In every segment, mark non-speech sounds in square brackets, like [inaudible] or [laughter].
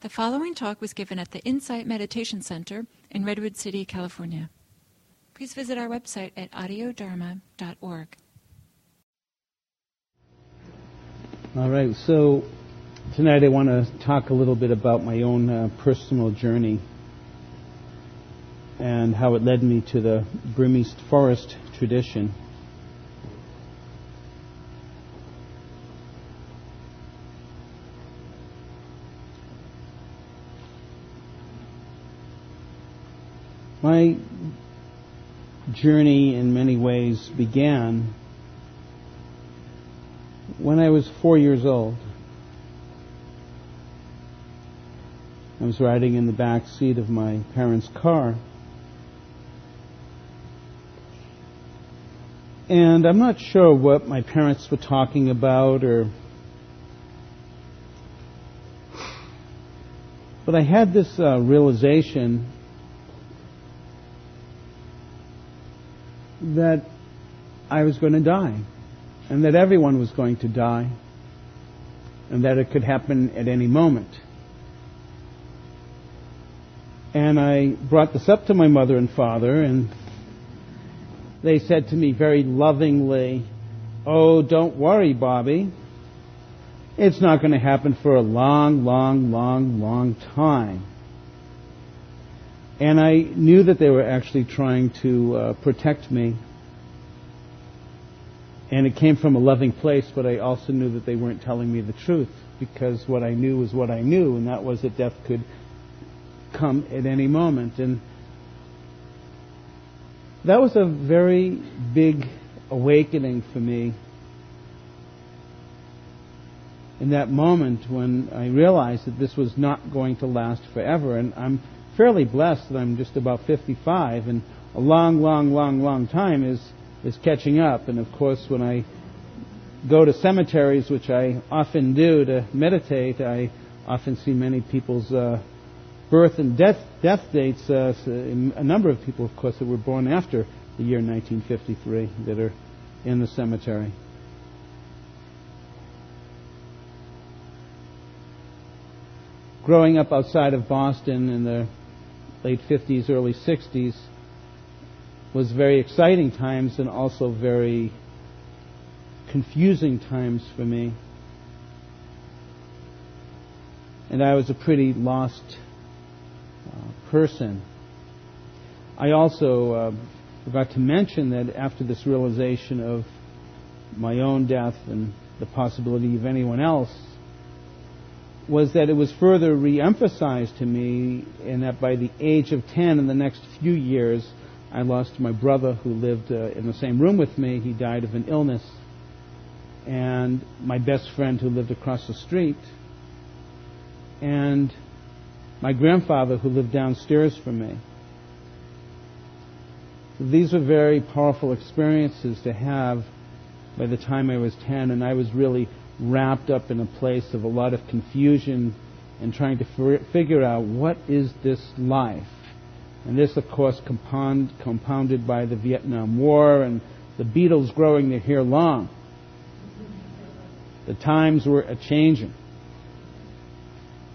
The following talk was given at the Insight Meditation Center in Redwood City, California. Please visit our website at audiodharma.org. All right, so tonight I want to talk a little bit about my own uh, personal journey and how it led me to the Burmese forest tradition. My journey in many ways began when I was four years old. I was riding in the back seat of my parents' car. And I'm not sure what my parents were talking about or. But I had this uh, realization that I was going to die, and that everyone was going to die, and that it could happen at any moment. And I brought this up to my mother and father, and they said to me very lovingly, Oh, don't worry, Bobby. It's not going to happen for a long, long, long, long time. And I knew that they were actually trying to uh, protect me. And it came from a loving place, but I also knew that they weren't telling me the truth because what I knew was what I knew, and that was that death could come at any moment. And that was a very big awakening for me in that moment when I realized that this was not going to last forever. And I'm fairly blessed that I'm just about 55, and a long, long, long, long time is is catching up. And of course, when I go to cemeteries, which I often do to meditate, I often see many people's uh, birth and death death dates. Uh, a number of people, of course, that were born after the year 1953 that are in the cemetery. Growing up outside of Boston in the late 50s, early 60s, was very exciting times and also very confusing times for me. And I was a pretty lost uh, person. I also uh, forgot to mention that after this realization of my own death and the possibility of anyone else, was that it was further re-emphasized to me in that by the age of 10 in the next few years, I lost my brother who lived uh, in the same room with me. He died of an illness. And my best friend who lived across the street. And my grandfather who lived downstairs from me. These were very powerful experiences to have by the time I was 10, and I was really wrapped up in a place of a lot of confusion and trying to figure out what is this life. And this, of course, compound, compounded by the Vietnam War and the Beatles growing their hair long. The times were a changing.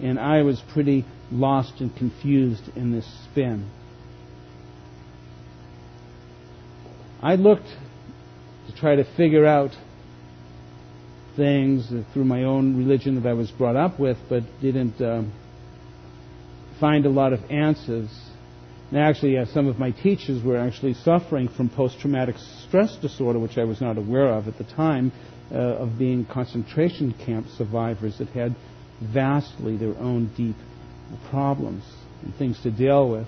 And I was pretty lost and confused in this spin. I looked to try to figure out things through my own religion that I was brought up with, but didn't uh, find a lot of answers. And actually, uh, some of my teachers were actually suffering from post-traumatic stress disorder, which I was not aware of at the time, uh, of being concentration camp survivors that had vastly their own deep problems and things to deal with.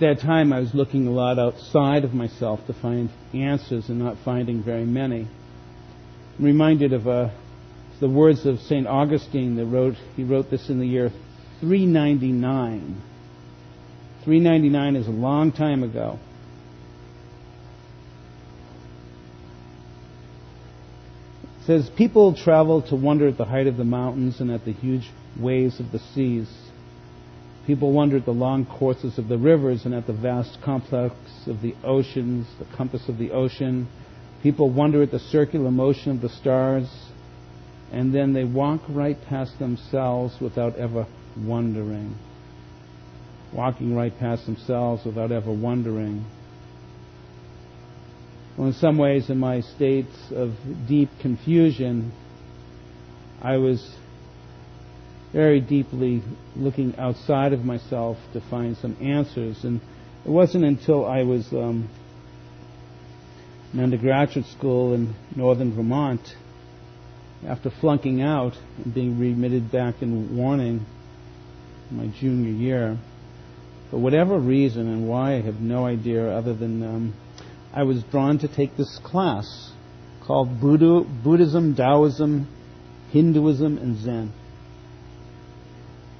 At that time I was looking a lot outside of myself to find answers and not finding very many. I'm reminded of uh, the words of St. Augustine that wrote, he wrote this in the year 399. 399 is a long time ago. It says, People travel to wonder at the height of the mountains and at the huge waves of the seas. People wonder at the long courses of the rivers and at the vast complex of the oceans, the compass of the ocean. People wonder at the circular motion of the stars, and then they walk right past themselves without ever wondering. Walking right past themselves without ever wondering. Well, in some ways, in my states of deep confusion, I was very deeply looking outside of myself to find some answers. And it wasn't until I was um, in undergraduate school in northern Vermont, after flunking out and being remitted back in warning my junior year, for whatever reason and why I have no idea other than um, I was drawn to take this class called Buddha, Buddhism, Taoism, Hinduism, and Zen.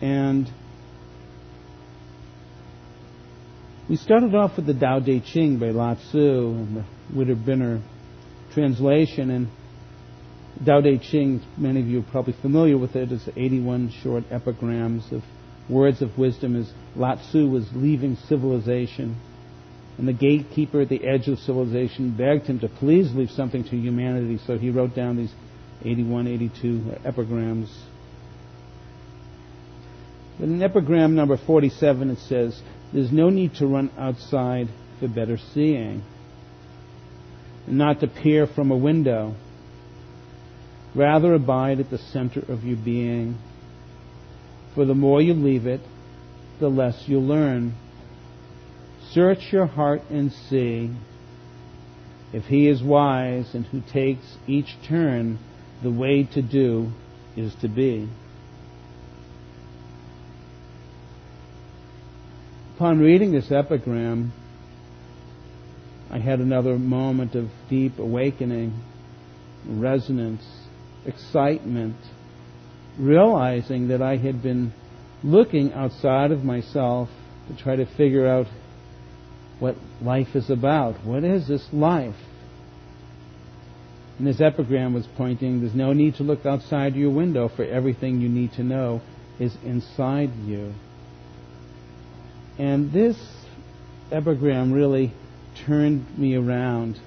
And we started off with the Tao Te Ching by Lao Tzu and the Witter translation. And Tao Te Ching, many of you are probably familiar with it, is 81 short epigrams of words of wisdom as Lao Tzu was leaving civilization. And the gatekeeper at the edge of civilization begged him to please leave something to humanity, so he wrote down these 81, 82 epigrams but in epigram number 47 it says, There's no need to run outside for better seeing, and not to peer from a window. Rather abide at the center of your being. For the more you leave it, the less you'll learn. Search your heart and see if he is wise and who takes each turn, the way to do is to be. Upon reading this epigram, I had another moment of deep awakening, resonance, excitement, realizing that I had been looking outside of myself to try to figure out what life is about. What is this life? And this epigram was pointing there's no need to look outside your window, for everything you need to know is inside you. And this epigram really turned me around,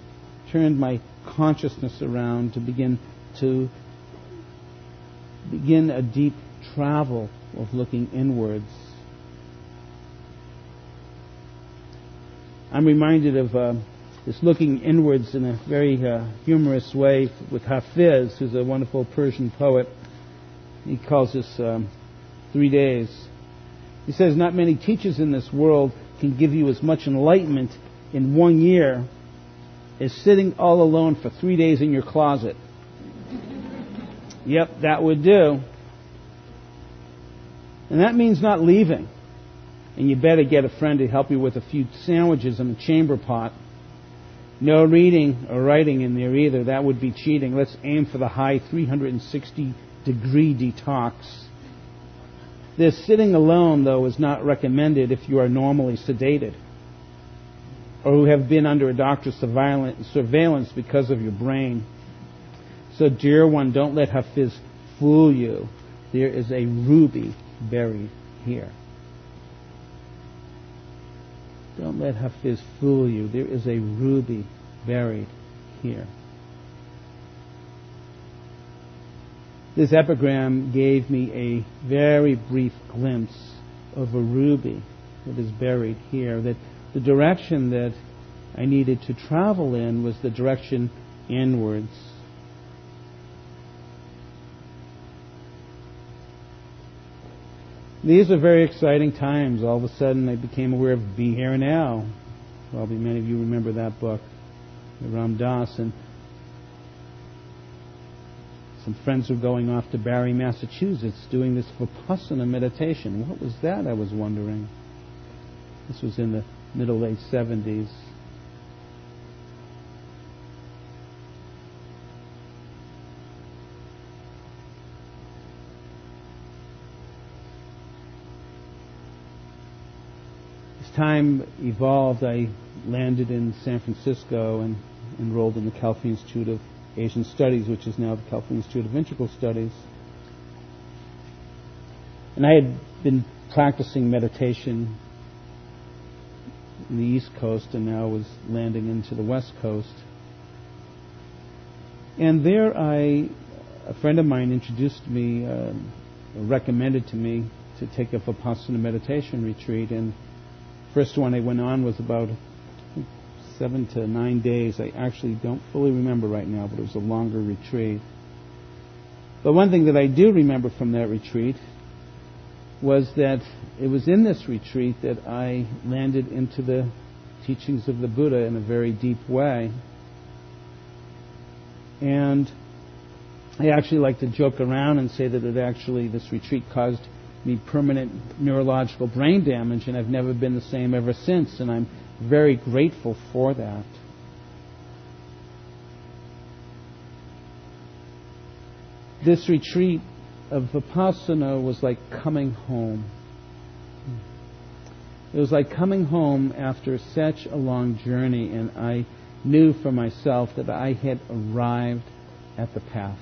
turned my consciousness around to begin to begin a deep travel of looking inwards. I'm reminded of uh, this looking inwards in a very uh, humorous way with Hafiz, who's a wonderful Persian poet. He calls this um, three days. He says, Not many teachers in this world can give you as much enlightenment in one year as sitting all alone for three days in your closet. yep, that would do. And that means not leaving. And you better get a friend to help you with a few sandwiches in a chamber pot. No reading or writing in there either. That would be cheating. Let's aim for the high 360 degree detox. This sitting alone, though, is not recommended if you are normally sedated or who have been under a doctor's surveillance because of your brain. So, dear one, don't let Hafiz fool you. There is a ruby buried here. Don't let Hafiz fool you. There is a ruby buried here. This epigram gave me a very brief glimpse of a ruby that is buried here. That the direction that I needed to travel in was the direction inwards. These are very exciting times. All of a sudden, I became aware of Be Here Now. Probably many of you remember that book, Ram Dass, and some friends were going off to Barre, Massachusetts, doing this Vipassana meditation. What was that, I was wondering? This was in the middle late 70s. As time evolved, I landed in San Francisco and enrolled in the California Institute of Asian Studies, which is now the California Institute of Integral Studies. And I had been practicing meditation in the East Coast and now was landing into the West Coast. And there I, a friend of mine introduced me, uh, recommended to me to take a Vipassana meditation retreat. And first one I went on was about seven to nine days. I actually don't fully remember right now, but it was a longer retreat. But one thing that I do remember from that retreat was that it was in this retreat that I landed into the teachings of the Buddha in a very deep way. And I actually like to joke around and say that it actually, this retreat caused me permanent neurological brain damage, and I've never been the same ever since, and I'm very grateful for that. This retreat of Vipassana was like coming home. It was like coming home after such a long journey, and I knew for myself that I had arrived at the path.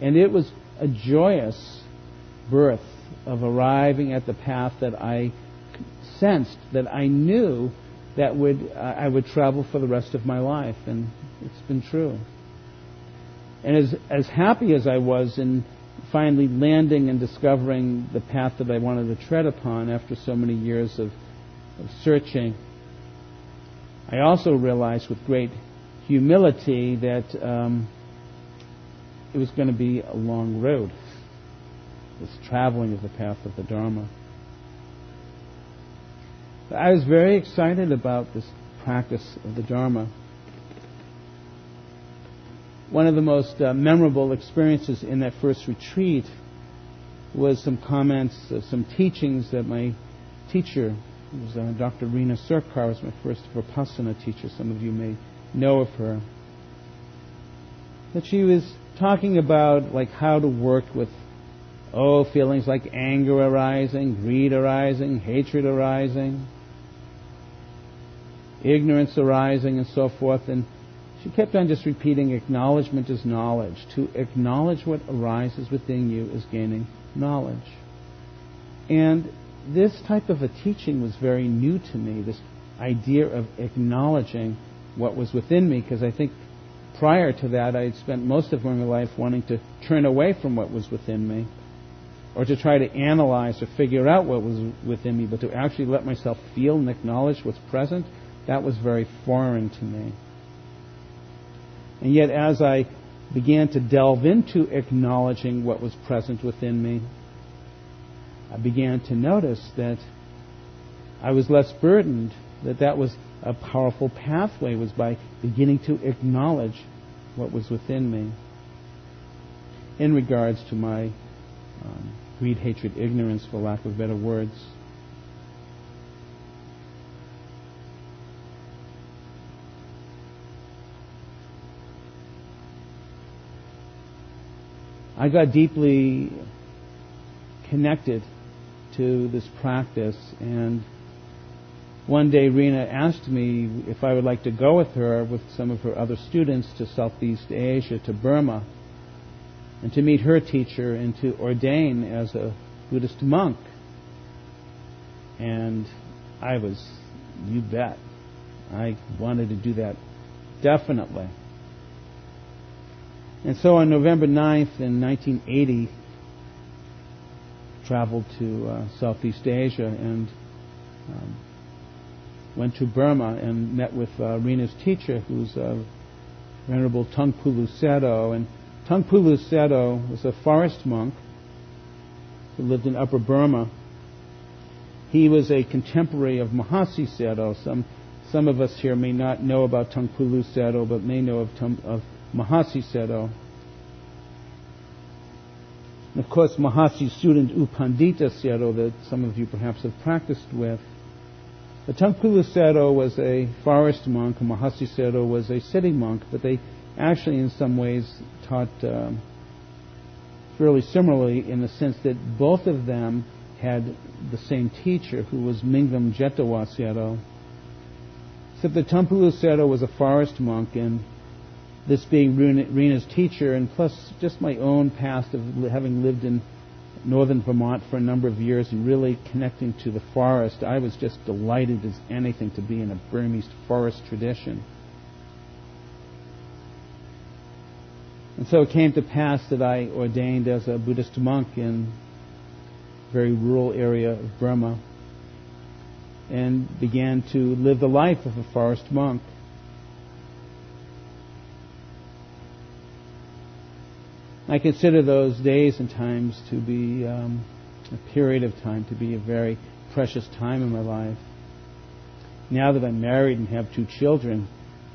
And it was a joyous birth of arriving at the path that I sensed, that I knew that would uh, I would travel for the rest of my life, and it's been true. And as, as happy as I was in finally landing and discovering the path that I wanted to tread upon after so many years of, of searching, I also realized with great humility that um, it was going to be a long road, this traveling of the path of the Dharma. I was very excited about this practice of the Dharma one of the most uh, memorable experiences in that first retreat was some comments, uh, some teachings that my teacher, was uh, Dr. Rina Sircar, was my first Vipassana teacher. Some of you may know of her. That she was talking about like how to work with oh feelings like anger arising, greed arising, hatred arising, ignorance arising, and so forth, and she kept on just repeating acknowledgement is knowledge. To acknowledge what arises within you is gaining knowledge. And this type of a teaching was very new to me, this idea of acknowledging what was within me, because I think prior to that I had spent most of my life wanting to turn away from what was within me, or to try to analyze or figure out what was within me, but to actually let myself feel and acknowledge what's present, that was very foreign to me. And yet, as I began to delve into acknowledging what was present within me, I began to notice that I was less burdened, that that was a powerful pathway, was by beginning to acknowledge what was within me in regards to my um, greed, hatred, ignorance, for lack of better words. I got deeply connected to this practice, and one day Rina asked me if I would like to go with her, with some of her other students, to Southeast Asia, to Burma, and to meet her teacher and to ordain as a Buddhist monk. And I was, you bet, I wanted to do that definitely. And so on November 9th in 1980, traveled to uh, Southeast Asia and um, went to Burma and met with uh, Rina's teacher, who's uh, Venerable Taungpulu Sayadaw. And Taungpulu Sayadaw was a forest monk who lived in Upper Burma. He was a contemporary of Mahasi Sayadaw. Some, some of us here may not know about Taungpulu Sayadaw, but may know of, of Mahasi Sayadaw. And of course, Mahasi's student Upandita Pandita Sayadaw that some of you perhaps have practiced with. But Taungpulu Sayadaw was a forest monk, and Mahasi Sayadaw was a city monk, but they actually in some ways taught um, fairly similarly in the sense that both of them had the same teacher who was Mingun Jetawun Sayadaw. Except that Taungpulu Sayadaw was a forest monk and this being Rina's teacher, and plus just my own past of having lived in northern Vermont for a number of years and really connecting to the forest, I was just delighted as anything to be in a Burmese forest tradition. And so it came to pass that I ordained as a Buddhist monk in a very rural area of Burma and began to live the life of a forest monk. I consider those days and times to be um, a period of time to be a very precious time in my life. Now that I'm married and have two children,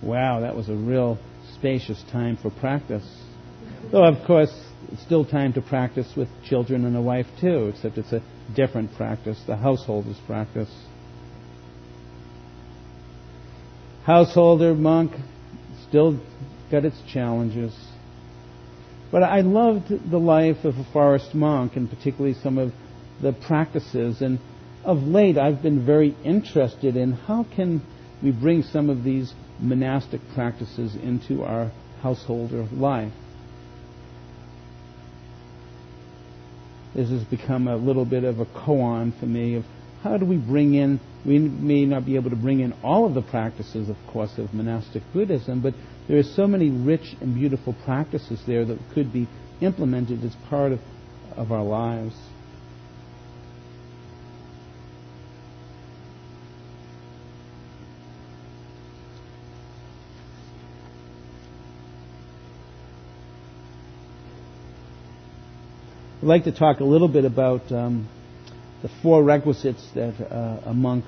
wow, that was a real spacious time for practice. Though, of course, it's still time to practice with children and a wife too, except it's a different practice, the householder's practice. Householder, monk, still got its challenges. But I loved the life of a forest monk, and particularly some of the practices. And of late, I've been very interested in how can we bring some of these monastic practices into our householder life. This has become a little bit of a koan for me of how do we bring in, we may not be able to bring in all of the practices, of course, of monastic Buddhism, but there are so many rich and beautiful practices there that could be implemented as part of, of our lives. I'd like to talk a little bit about um, the four requisites that uh, a monk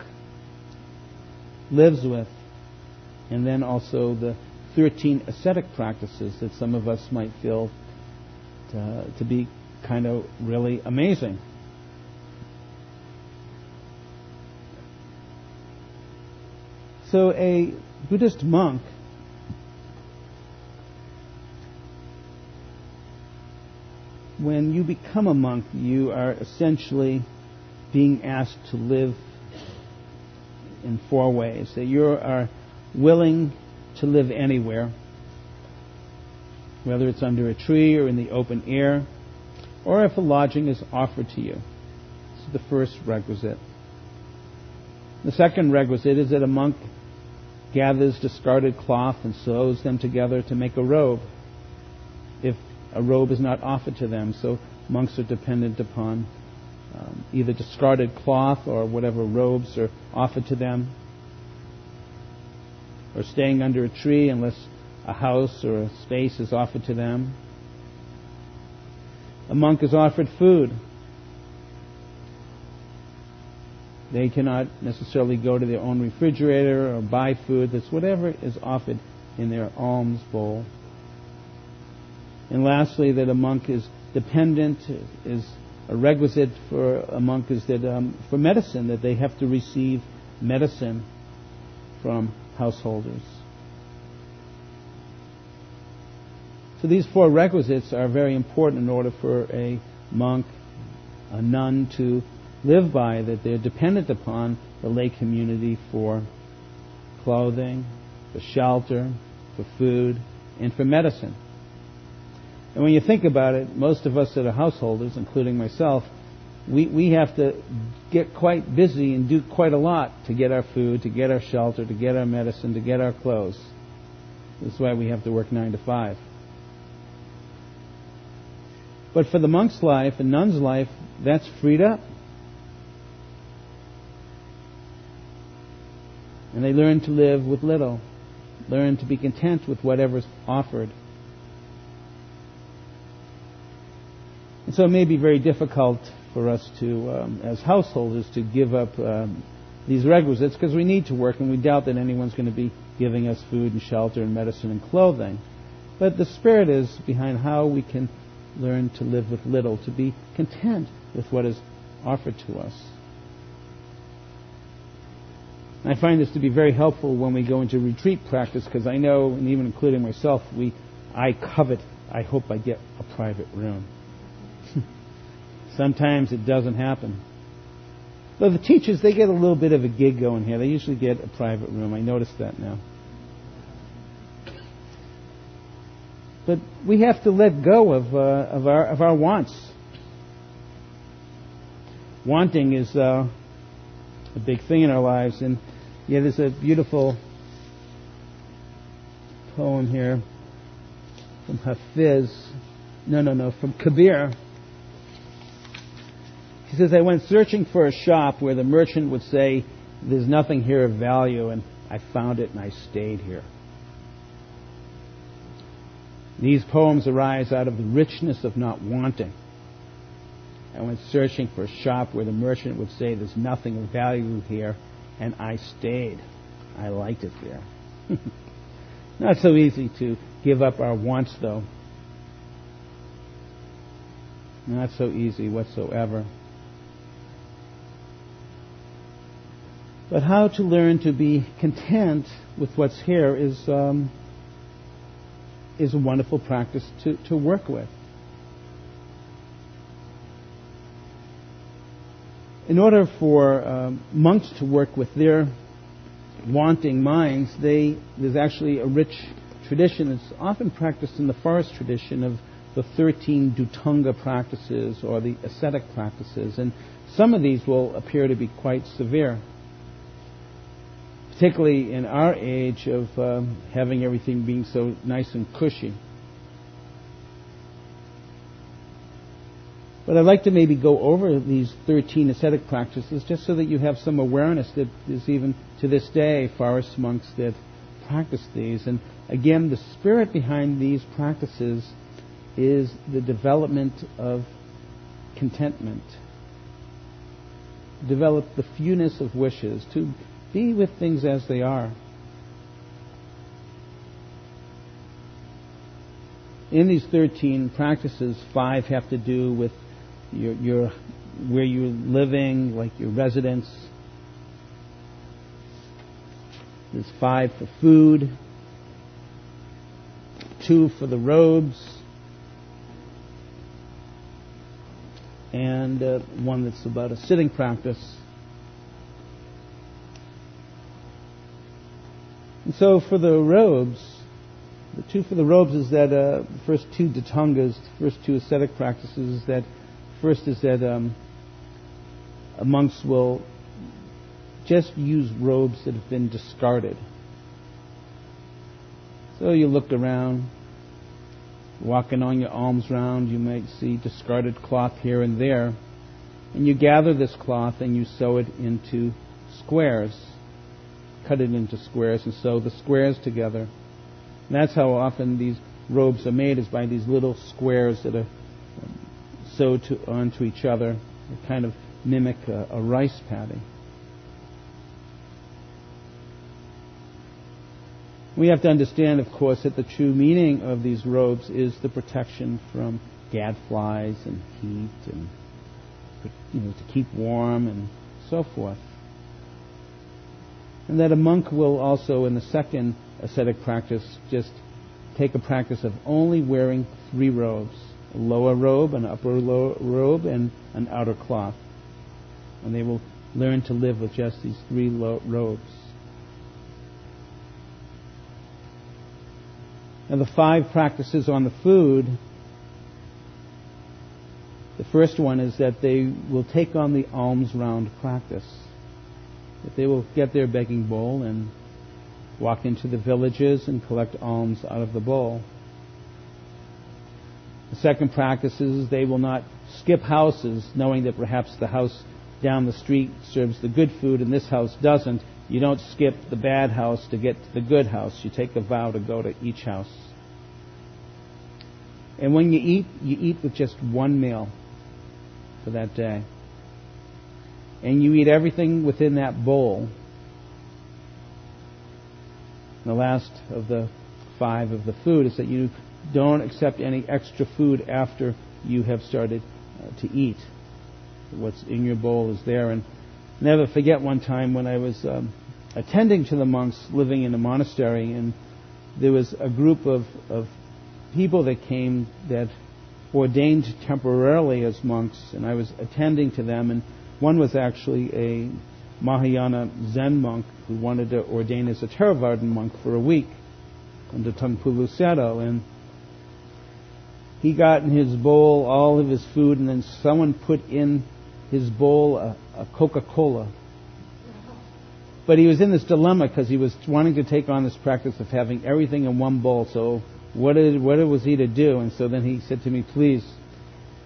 lives with, and then also the 13 ascetic practices that some of us might feel to, to be kind of really amazing. So, a Buddhist monk when you become a monk, you are essentially being asked to live in four ways. That you are willing to live anywhere, whether it's under a tree or in the open air, or if a lodging is offered to you. This is the first requisite. The second requisite is that a monk gathers discarded cloth and sews them together to make a robe. If a robe is not offered to them, so monks are dependent upon um, either discarded cloth or whatever robes are offered to them, or staying under a tree unless a house or a space is offered to them. A monk is offered food. They cannot necessarily go to their own refrigerator or buy food. That's whatever is offered in their alms bowl. And lastly, that a monk is dependent, is a requisite for a monk is that um, for medicine, that they have to receive medicine from householders. So these four requisites are very important in order for a monk, a nun to live by, that they're dependent upon the lay community for clothing, for shelter, for food, and for medicine. And when you think about it, most of us that are householders, including myself, we, we have to get quite busy and do quite a lot to get our food, to get our shelter, to get our medicine, to get our clothes. That's why we have to work nine to five. But for the monk's life and nun's life, that's freed up. And they learn to live with little, learn to be content with whatever's offered. And so it may be very difficult for us to, um, as householders, to give up um, these requisites because we need to work and we doubt that anyone's going to be giving us food and shelter and medicine and clothing. But the spirit is behind how we can learn to live with little, to be content with what is offered to us. I find this to be very helpful when we go into retreat practice because I know, and even including myself, we, I covet, I hope I get a private room. Sometimes it doesn't happen. But the teachers, they get a little bit of a gig going here. They usually get a private room. I noticed that now. But we have to let go of, uh, of, our, of our wants. wanting is uh, a big thing in our lives. And yeah, there's a beautiful poem here from Hafiz. No, no, no, from Kabir. He says, I went searching for a shop where the merchant would say, There's nothing here of value, and I found it and I stayed here. These poems arise out of the richness of not wanting. I went searching for a shop where the merchant would say, There's nothing of value here, and I stayed. I liked it there. [laughs] Not so easy to give up our wants, though. Not so easy whatsoever. But how to learn to be content with what's here is um, is a wonderful practice to, to work with. In order for um, monks to work with their wanting minds, they, there's actually a rich tradition. It's often practiced in the forest tradition of the 13 Dhutanga practices or the ascetic practices. And some of these will appear to be quite severe particularly in our age of um, having everything being so nice and cushy. But I'd like to maybe go over these 13 ascetic practices just so that you have some awareness that there's even to this day forest monks that practice these. And again, the spirit behind these practices is the development of contentment. Develop the fewness of wishes, to be with things as they are. In these 13 practices, five have to do with your, your where you're living, like your residence. There's five for food, two for the robes, and uh, one that's about a sitting practice. And so for the robes, the two for the robes is that uh, first two dhutangas, the first two ascetic practices is that first is that um, monks will just use robes that have been discarded. So you look around, walking on your alms round, you might see discarded cloth here and there, and you gather this cloth and you sew it into squares cut it into squares and sew the squares together. And that's how often these robes are made, is by these little squares that are um, sewed to, onto each other. They kind of mimic a, a rice paddy. We have to understand, of course, that the true meaning of these robes is the protection from gadflies and heat and you know, to keep warm and so forth and that a monk will also, in the second ascetic practice, just take a practice of only wearing three robes a lower robe, an upper robe, and an outer cloth. And they will learn to live with just these three robes. And the five practices on the food the first one is that they will take on the alms round practice that they will get their begging bowl and walk into the villages and collect alms out of the bowl. The second practice is they will not skip houses, knowing that perhaps the house down the street serves the good food and this house doesn't. You don't skip the bad house to get to the good house. You take a vow to go to each house. And when you eat, you eat with just one meal for that day and you eat everything within that bowl. The last of the five of the food is that you don't accept any extra food after you have started uh, to eat. What's in your bowl is there. And never forget one time when I was um, attending to the monks living in a monastery, and there was a group of, of people that came that ordained temporarily as monks, and I was attending to them. and one was actually a Mahayana Zen monk who wanted to ordain as a Theravadan monk for a week under Taungpulu Sayadaw. And he got in his bowl all of his food, and then someone put in his bowl a, a Coca Cola. But he was in this dilemma because he was wanting to take on this practice of having everything in one bowl. So what, did, what was he to do? And so then he said to me, please.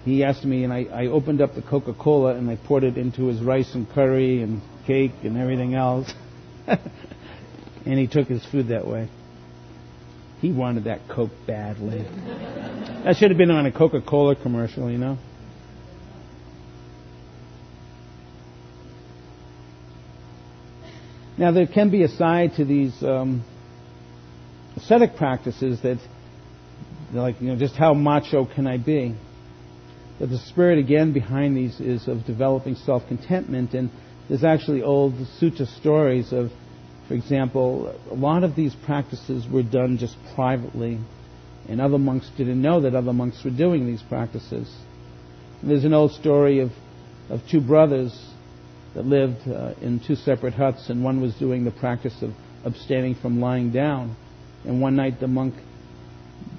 He asked me, and I, I opened up the Coca Cola and I poured it into his rice and curry and cake and everything else. [laughs] and he took his food that way. He wanted that Coke badly. that should have been on a Coca Cola commercial, you know? Now, there can be a side to these um, ascetic practices that, like, you know, just how macho can I be? But the spirit, again, behind these is of developing self contentment. And there's actually old sutta stories of, for example, a lot of these practices were done just privately. And other monks didn't know that other monks were doing these practices. And there's an old story of, of two brothers that lived uh, in two separate huts, and one was doing the practice of abstaining from lying down. And one night the monk,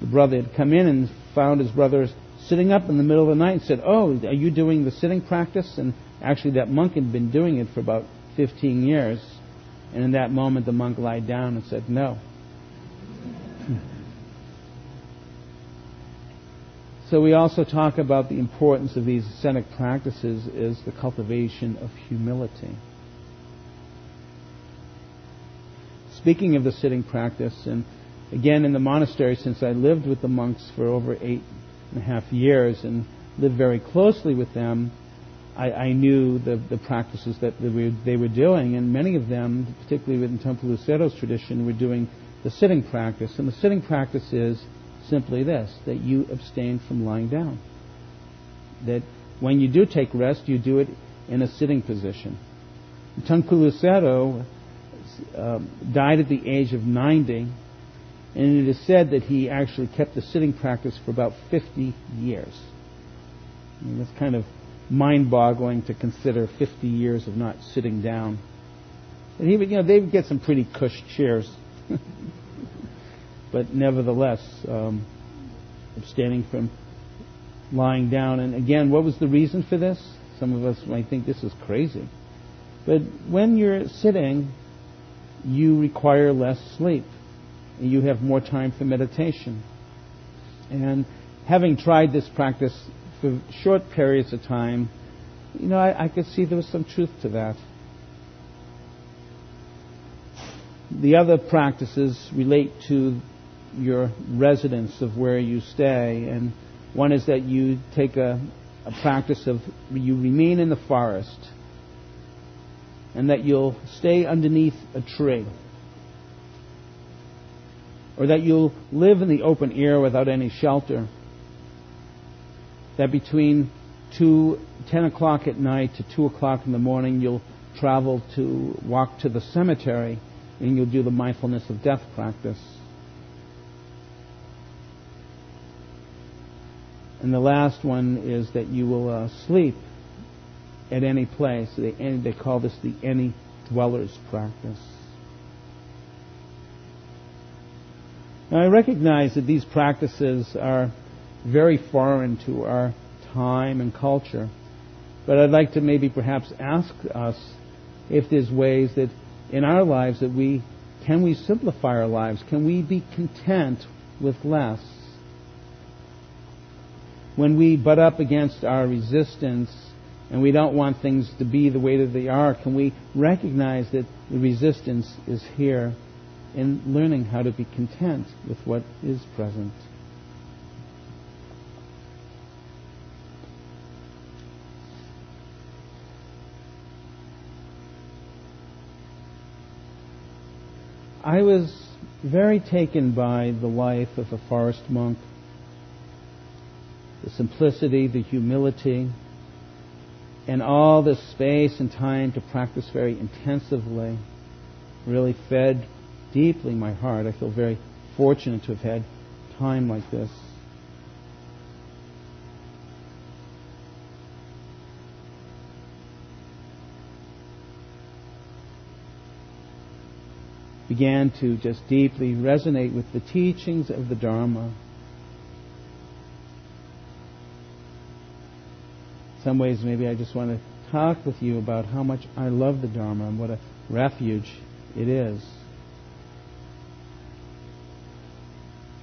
the brother had come in and found his brother sitting up in the middle of the night and said, Oh, are you doing the sitting practice? And actually, that monk had been doing it for about 15 years. And in that moment, the monk lied down and said, No. [laughs] So we also talk about the importance of these ascetic practices is the cultivation of humility. Speaking of the sitting practice, and again in the monastery, since I lived with the monks for over eight and a half years and lived very closely with them, I, I knew the, the practices that they were, they were doing, and many of them, particularly within Taungpulu Sayadaw's tradition, were doing the sitting practice. And the sitting practice is simply this that you abstain from lying down. That when you do take rest, you do it in a sitting position. Taungpulu Sayadaw um, died at the age of 90, and it is said that he actually kept the sitting practice for about 50 years. Mean, that's kind of mind boggling to consider 50 years of not sitting down. And he would, you know, they would get some pretty cush chairs. [laughs] but nevertheless, um, abstaining from lying down. And again, what was the reason for this? Some of us might think this is crazy. But when you're sitting, you require less sleep. You have more time for meditation. And having tried this practice for short periods of time, you know, I, I could see there was some truth to that. The other practices relate to your residence of where you stay. And one is that you take a, a practice of you remain in the forest and that you'll stay underneath a tree. Or that you'll live in the open air without any shelter. That between two, 10 o'clock at night to 2 o'clock in the morning, you'll travel to walk to the cemetery and you'll do the mindfulness of death practice. And the last one is that you will uh, sleep at any place. They, they call this the any dweller's practice. Now, I recognize that these practices are very foreign to our time and culture, but I'd like to maybe perhaps ask us if there's ways that in our lives that we can we simplify our lives? Can we be content with less? when we butt up against our resistance and we don't want things to be the way that they are, can we recognize that the resistance is here in learning how to be content with what is present? I was very taken by the life of a forest monk the simplicity, the humility, and all the space and time to practice very intensively really fed deeply my heart. I feel very fortunate to have had time like this. Began to just deeply resonate with the teachings of the Dharma. some ways maybe I just want to talk with you about how much I love the Dharma and what a refuge it is.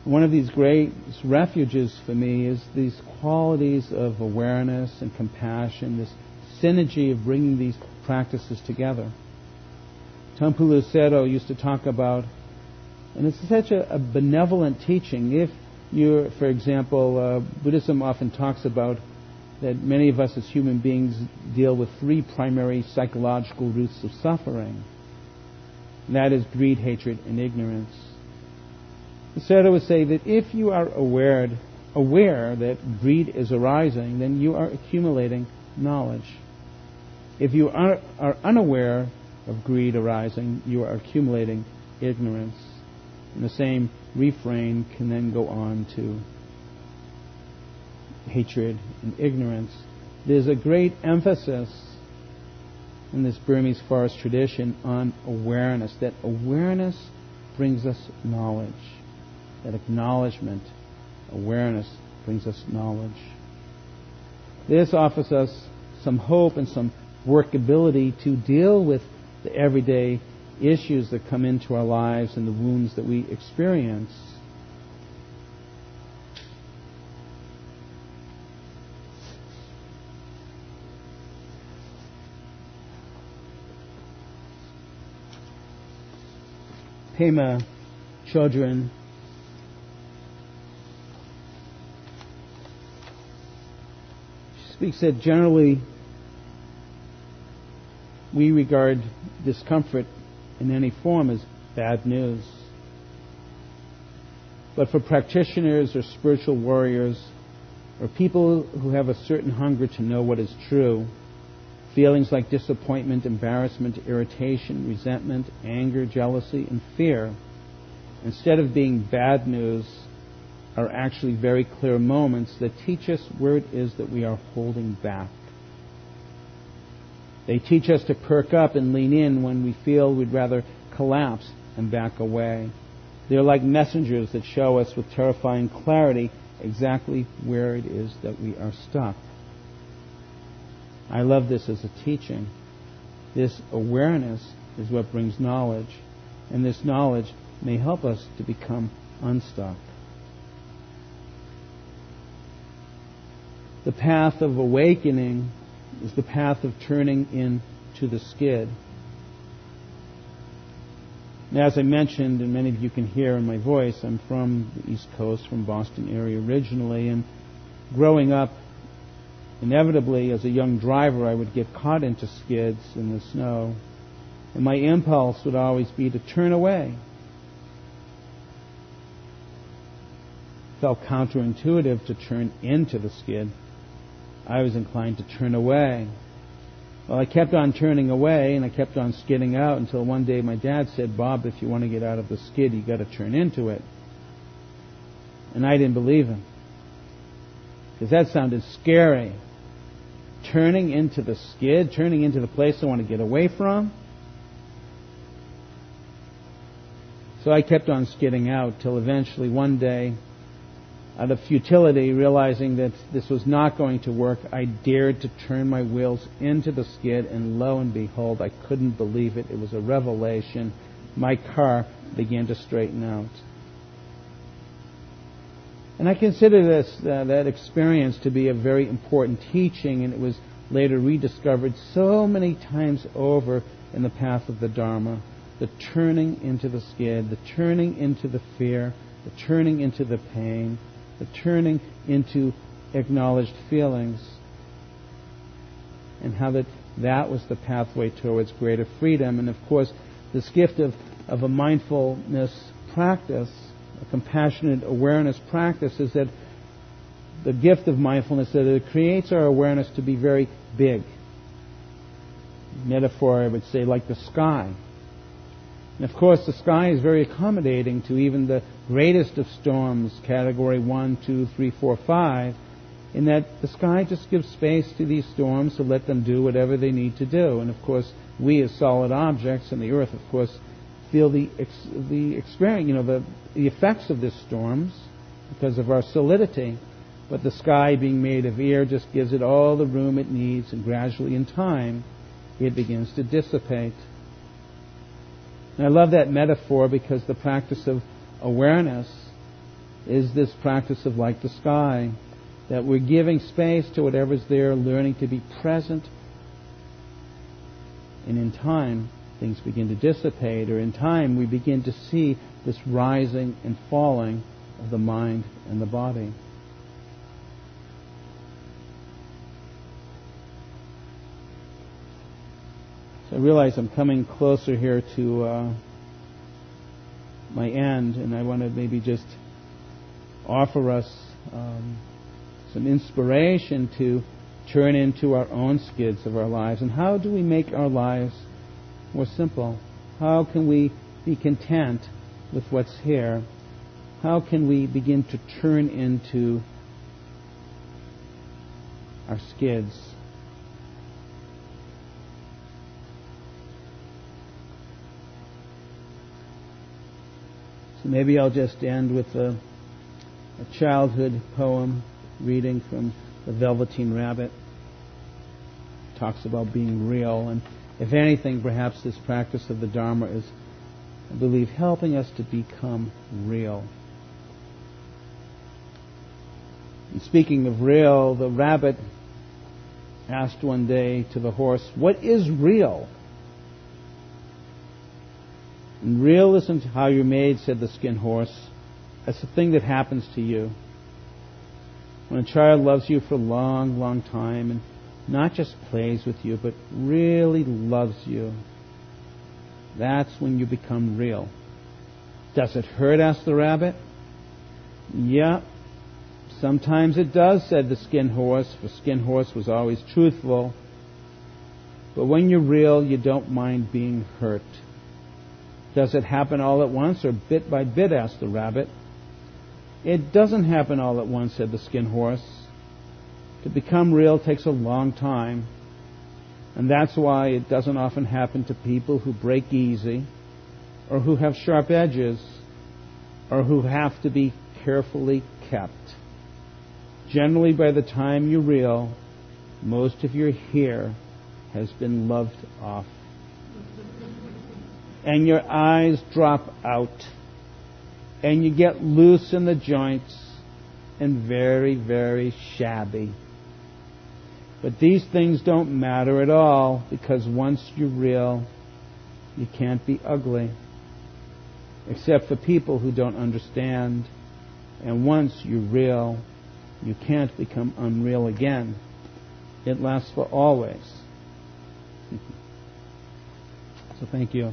One of these great refuges for me is these qualities of awareness and compassion, this synergy of bringing these practices together. Taungpulu Sayadaw used to talk about, and it's such a, a benevolent teaching. If you're, for example, uh, Buddhism often talks about that many of us as human beings deal with three primary psychological roots of suffering. And that is greed, hatred, and ignorance. Sayadaw would say that if you are aware, aware that greed is arising, then you are accumulating knowledge. If you are, are unaware of greed arising, you are accumulating ignorance. And the same refrain can then go on to hatred and ignorance. There's a great emphasis in this Burmese forest tradition on awareness, that awareness brings us knowledge. That acknowledgement, awareness brings us knowledge. This offers us some hope and some workability to deal with the everyday issues that come into our lives and the wounds that we experience. Pema Chodron speaks said, generally we regard discomfort in any form as bad news. But for practitioners or spiritual warriors or people who have a certain hunger to know what is true, feelings like disappointment, embarrassment, irritation, resentment, anger, jealousy, and fear, instead of being bad news, are actually very clear moments that teach us where it is that we are holding back. They teach us to perk up and lean in when we feel we'd rather collapse and back away. They're like messengers that show us with terrifying clarity exactly where it is that we are stuck. I love this as a teaching. This awareness is what brings knowledge, and this knowledge may help us to become unstuck. The path of awakening is the path of turning into the skid. Now, as I mentioned, and many of you can hear in my voice, I'm from the East Coast, from Boston area originally, and growing up, inevitably, as a young driver, I would get caught into skids in the snow, and my impulse would always be to turn away. It felt counterintuitive to turn into the skid. I was inclined to turn away. Well, I kept on turning away and I kept on skidding out until one day my dad said, Bob, if you want to get out of the skid, you got to turn into it. And I didn't believe him. Because that sounded scary. Turning into the skid, turning into the place I want to get away from. So I kept on skidding out till eventually one day out of futility, realizing that this was not going to work, I dared to turn my wheels into the skid, and lo and behold, I couldn't believe it. It was a revelation. My car began to straighten out. And I consider this, uh, that experience to be a very important teaching, and it was later rediscovered so many times over in the path of the Dharma. The turning into the skid, the turning into the fear, the turning into the pain, turning into acknowledged feelings, and how that that was the pathway towards greater freedom. And of course, this gift of, of a mindfulness practice, a compassionate awareness practice, is that the gift of mindfulness that it creates our awareness to be very big. Metaphor, I would say, like the sky. And of course, the sky is very accommodating to even the greatest of storms, category 1, 2, 3, 4, 5, in that the sky just gives space to these storms to let them do whatever they need to do. And of course, we as solid objects and the earth, of course, feel the, ex- the experience, you know, the, the effects of these storms because of our solidity. But the sky, being made of air, just gives it all the room it needs, and gradually, in time, it begins to dissipate. And I love that metaphor because the practice of awareness is this practice of like the sky, that we're giving space to whatever's there, learning to be present, and in time, things begin to dissipate, or in time, we begin to see this rising and falling of the mind and the body. I realize I'm coming closer here to uh, my end, and I want to maybe just offer us um, some inspiration to turn into our own skids of our lives. And how do we make our lives more simple? How can we be content with what's here? How can we begin to turn into our skids? So maybe I'll just end with a, a childhood poem reading from The Velveteen Rabbit. It talks about being real, and if anything, perhaps this practice of the Dharma is, I believe, helping us to become real. And speaking of real, the rabbit asked one day to the horse, What is real? Real isn't how you're made, said the skin horse. That's the thing that happens to you. When a child loves you for a long, long time and not just plays with you, but really loves you, that's when you become real. Does it hurt? asked the rabbit. Yeah, sometimes it does, said the skin horse, for skin horse was always truthful. But when you're real, you don't mind being hurt. Does it happen all at once or bit by bit? asked the rabbit. It doesn't happen all at once, said the skin horse. To become real takes a long time. And that's why it doesn't often happen to people who break easy, or who have sharp edges, or who have to be carefully kept. Generally, by the time you're real, most of your hair has been loved off and your eyes drop out, and you get loose in the joints and very, very shabby. But these things don't matter at all because once you're real, you can't be ugly. Except for people who don't understand. And once you're real, you can't become unreal again. It lasts for always. [laughs] so thank you.